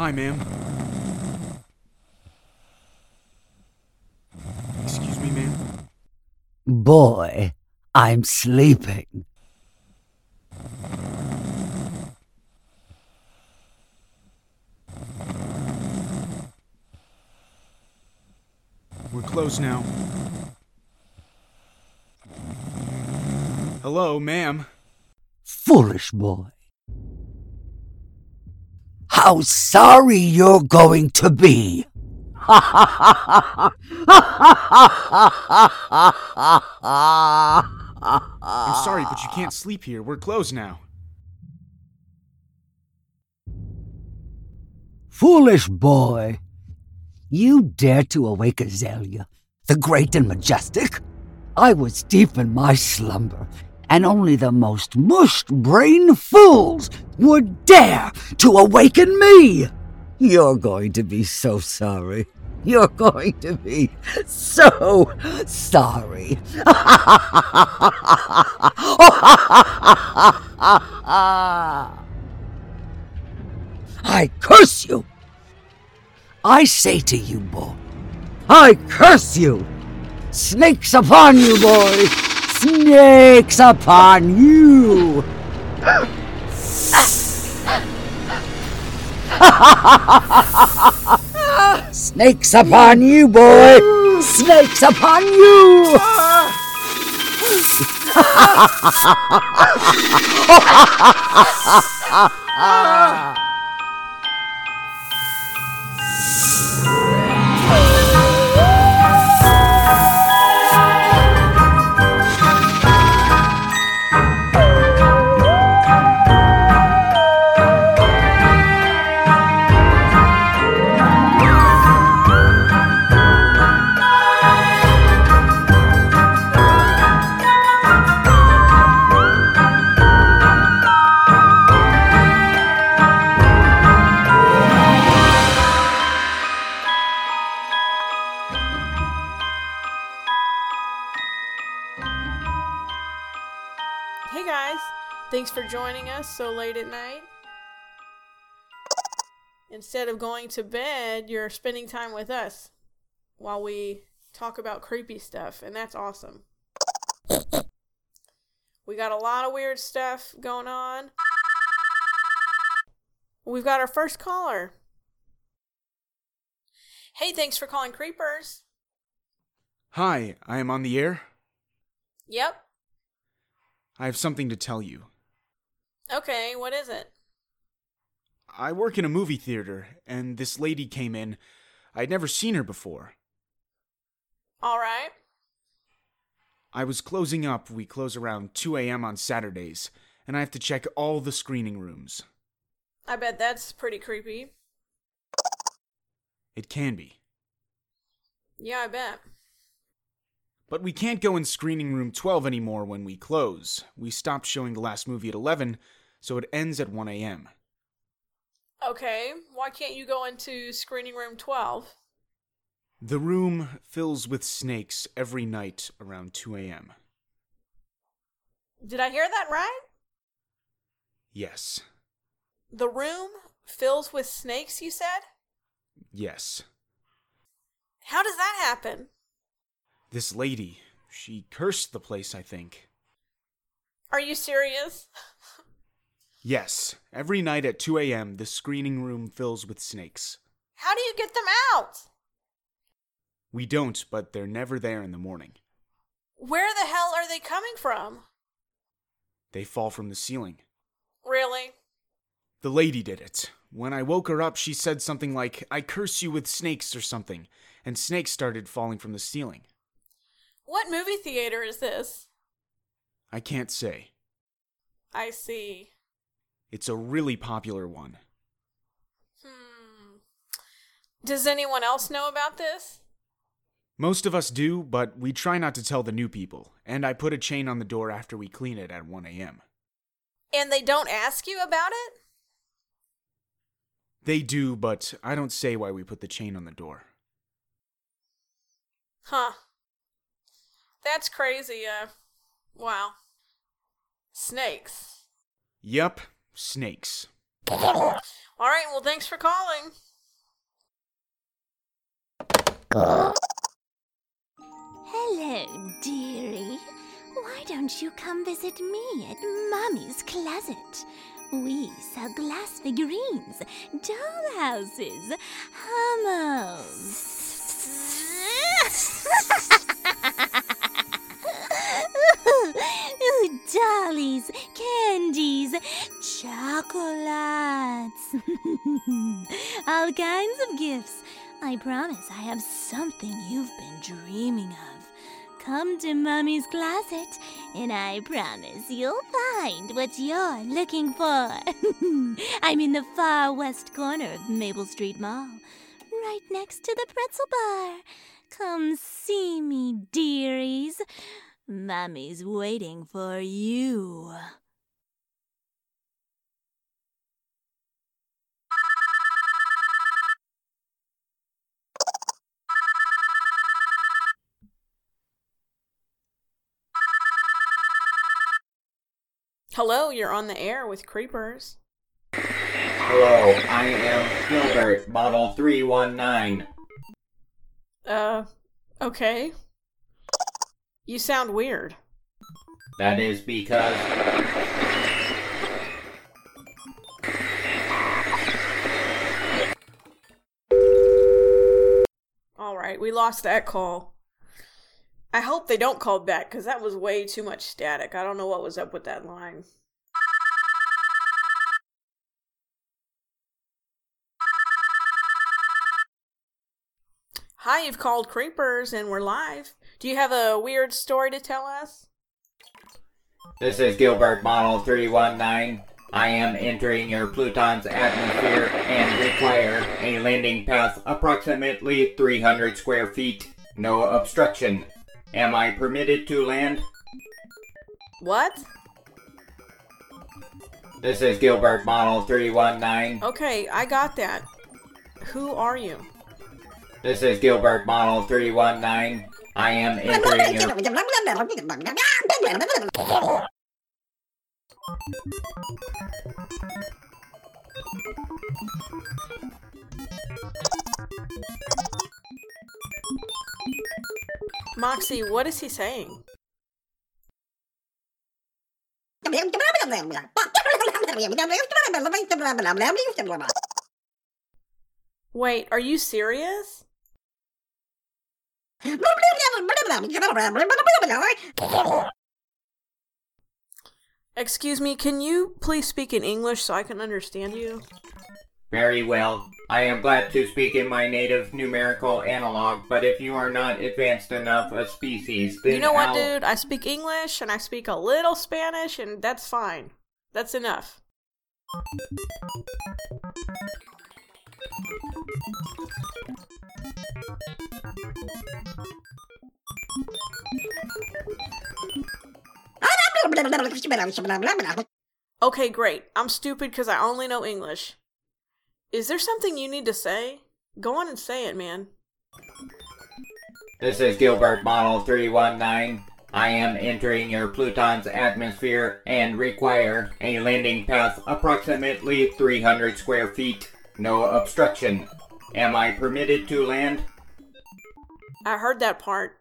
Hi, ma'am. Excuse me, ma'am. Boy, I'm sleeping. We're closed now. Hello, ma'am. Foolish boy. How sorry you're going to be. I'm sorry, but you can't sleep here. We're closed now. Foolish boy. You dare to awake Azalea, the great and majestic? I was deep in my slumber, and only the most mushed brain fools would dare to awaken me. You're going to be so sorry. You're going to be so sorry. I curse you. I say to you, boy, I curse you. Snakes upon you, boy. Snakes upon you. Snakes upon you, boy. Snakes upon you. so late at night. Instead of going to bed, you're spending time with us while we talk about creepy stuff, and that's awesome. We got a lot of weird stuff going on. We've got our first caller. Hey, thanks for calling Creepers. Hi, I am on the air. Yep. I have something to tell you. Okay, what is it? I work in a movie theater, and this lady came in. I'd never seen her before. All right. I was closing up. We close around 2 a.m. on Saturdays, and I have to check all the screening rooms. I bet that's pretty creepy. It can be. Yeah, I bet. But we can't go in screening room 12 anymore when we close. We stopped showing the last movie at 11, so it ends at 1 a.m. Okay, why can't you go into screening room 12? The room fills with snakes every night around 2 a.m. Did I hear that right? Yes. The room fills with snakes, you said? Yes. How does that happen? This lady, she cursed the place, I think. Are you serious? Yes, every night at 2 a.m., the screening room fills with snakes. How do you get them out? We don't, but they're never there in the morning. Where the hell are they coming from? They fall from the ceiling. Really? The lady did it. When I woke her up, she said something like, I curse you with snakes or something, and snakes started falling from the ceiling. What movie theater is this? I can't say. I see. It's a really popular one. Hmm. Does anyone else know about this? Most of us do, but we try not to tell the new people, and I put a chain on the door after we clean it at 1 a.m. And they don't ask you about it? They do, but I don't say why we put the chain on the door. Huh. That's crazy, uh. Wow. Snakes. Yup, snakes. All right, well, thanks for calling. Hello, dearie. Why don't you come visit me at Mommy's Closet? We sell glass figurines, doll houses, hummos. Dollies, candies, chocolates. All kinds of gifts. I promise I have something you've been dreaming of. Come to Mummy's closet, and I promise you'll find what you're looking for. I'm in the far west corner of Maple Street Mall, right next to the pretzel bar. Come see me, dearies. Mummy's waiting for you. Hello, you're on the air with Creepers. Hello, I am Gilbert, model 319. Uh, okay. You sound weird. That is because All right, we lost that call. I hope they don't call back because that was way too much static. I don't know what was up with that line. Hi, you've called Creepers and we're live. Do you have a weird story to tell us? this is Gilbert, model 319. I am entering your Pluton's atmosphere and require a landing path approximately 300 square feet. No obstruction. Am I permitted to land? What? This is Gilbert, model 319. Okay, I got that. Who are you? This is Gilbert, model 319. I am entering your Moxie, what is he saying? Wait, are you serious? Excuse me, can you please speak in English so I can understand you? Very well. I am glad to speak in my native numerical analog, but if you are not advanced enough a species, then You know what, I'll- dude? I speak English and I speak a little Spanish, and that's fine. That's enough. Okay, great. I'm stupid because I only know English. Is there something you need to say? Go on and say it, man. This is Gilbert, model 319. I am entering your Pluton's atmosphere and require a landing path approximately 300 square feet. No obstruction. Am I permitted to land? I heard that part.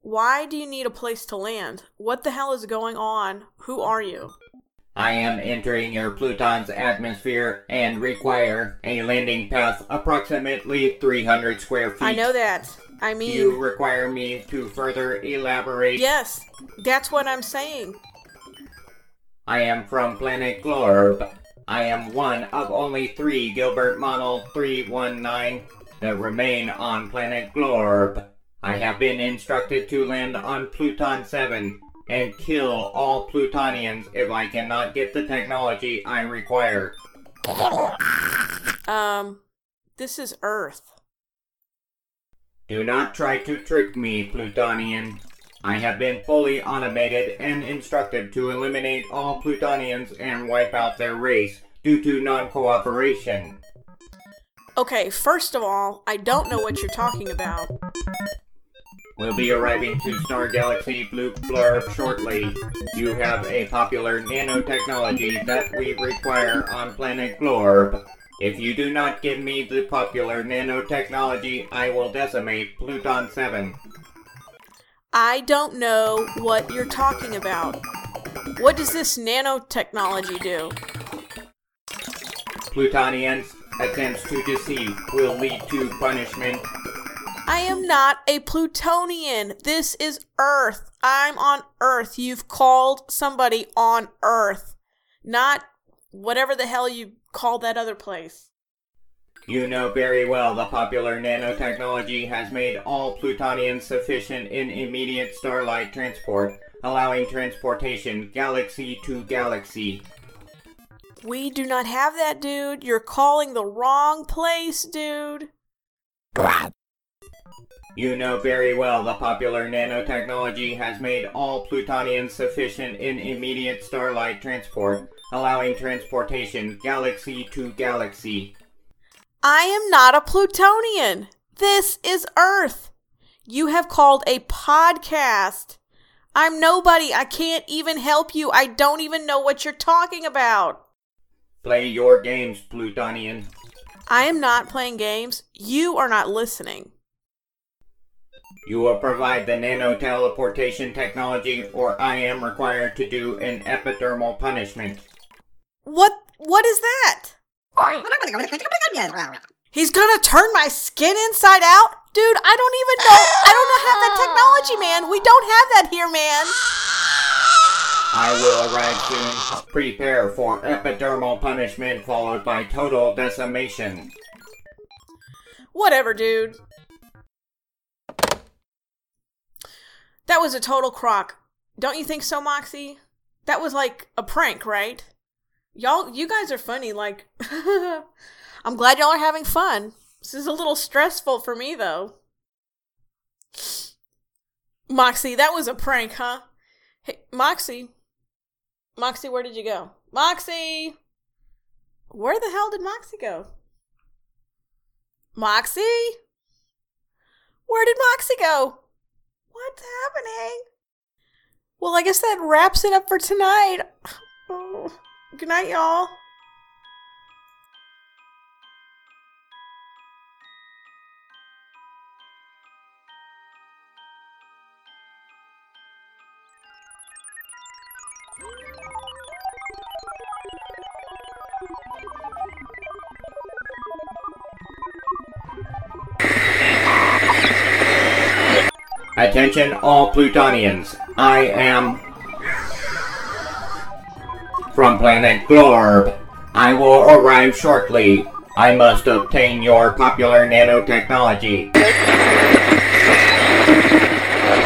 Why do you need a place to land? What the hell is going on? Who are you? I am entering your Pluton's atmosphere and require a landing path approximately 300 square feet. I know that. I mean, you require me to further elaborate? yes, that's what I'm saying. I am from planet Glorb. I am one of only three Gilbert Model 319 that remain on planet Glorb. I have been instructed to land on Pluton 7 and kill all Plutonians if I cannot get the technology I require. Um, this is Earth. Do not try to trick me, Plutonian. I have been fully automated and instructed to eliminate all Plutonians and wipe out their race due to non-cooperation. Okay, first of all, I don't know what you're talking about. We'll be arriving to Star Galaxy Blue Blurb shortly. You have a popular nanotechnology that we require on planet Glorb. If you do not give me the popular nanotechnology, I will decimate Pluton 7. I don't know what you're talking about. What does this nanotechnology do? Plutonians attempts to deceive will lead to punishment. I am not a Plutonian. This is Earth. I'm on Earth. You've called somebody on Earth, not whatever the hell you call that other place. You know very well the popular nanotechnology has made all Plutonians sufficient in immediate starlight transport, allowing transportation galaxy to galaxy. We do not have that, dude. You're calling the wrong place, dude. You know very well the popular nanotechnology has made all Plutonians sufficient in immediate starlight transport, allowing transportation galaxy to galaxy. I am not a Plutonian. This is Earth. You have called a podcast. I'm nobody. I can't even help you. I don't even know what you're talking about. Play your games, Plutonian. I am not playing games. You are not listening. You will provide the nanoteleportation technology, or I am required to do an epidermal punishment. What what is that? He's gonna turn my skin inside out? Dude, I don't even know. I don't know have that technology, man. We don't have that here, man. I will arrive soon. Prepare for epidermal punishment followed by total decimation. Whatever, dude. That was a total crock. Don't you think so, Moxie? That was like a prank, right? Y'all, you guys are funny. Like, I'm glad y'all are having fun. This is a little stressful for me, though. Moxie, that was a prank, huh? Hey, Moxie. Moxie, where did you go? Moxie! Where the hell did Moxie go? Moxie? Where did Moxie go? What's happening? Well, I guess that wraps it up for tonight. Oh, good night, y'all. Attention all Plutonians. I am from planet Glorb. I will arrive shortly. I must obtain your popular nanotechnology.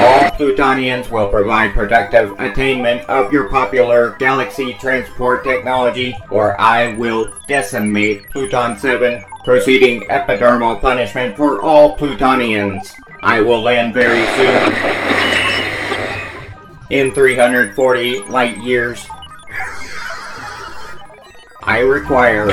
All Plutonians will provide protective attainment of your popular galaxy transport technology, or I will decimate Pluton 7, proceeding epidermal punishment for all Plutonians. I will land very soon. In 340 light years. I require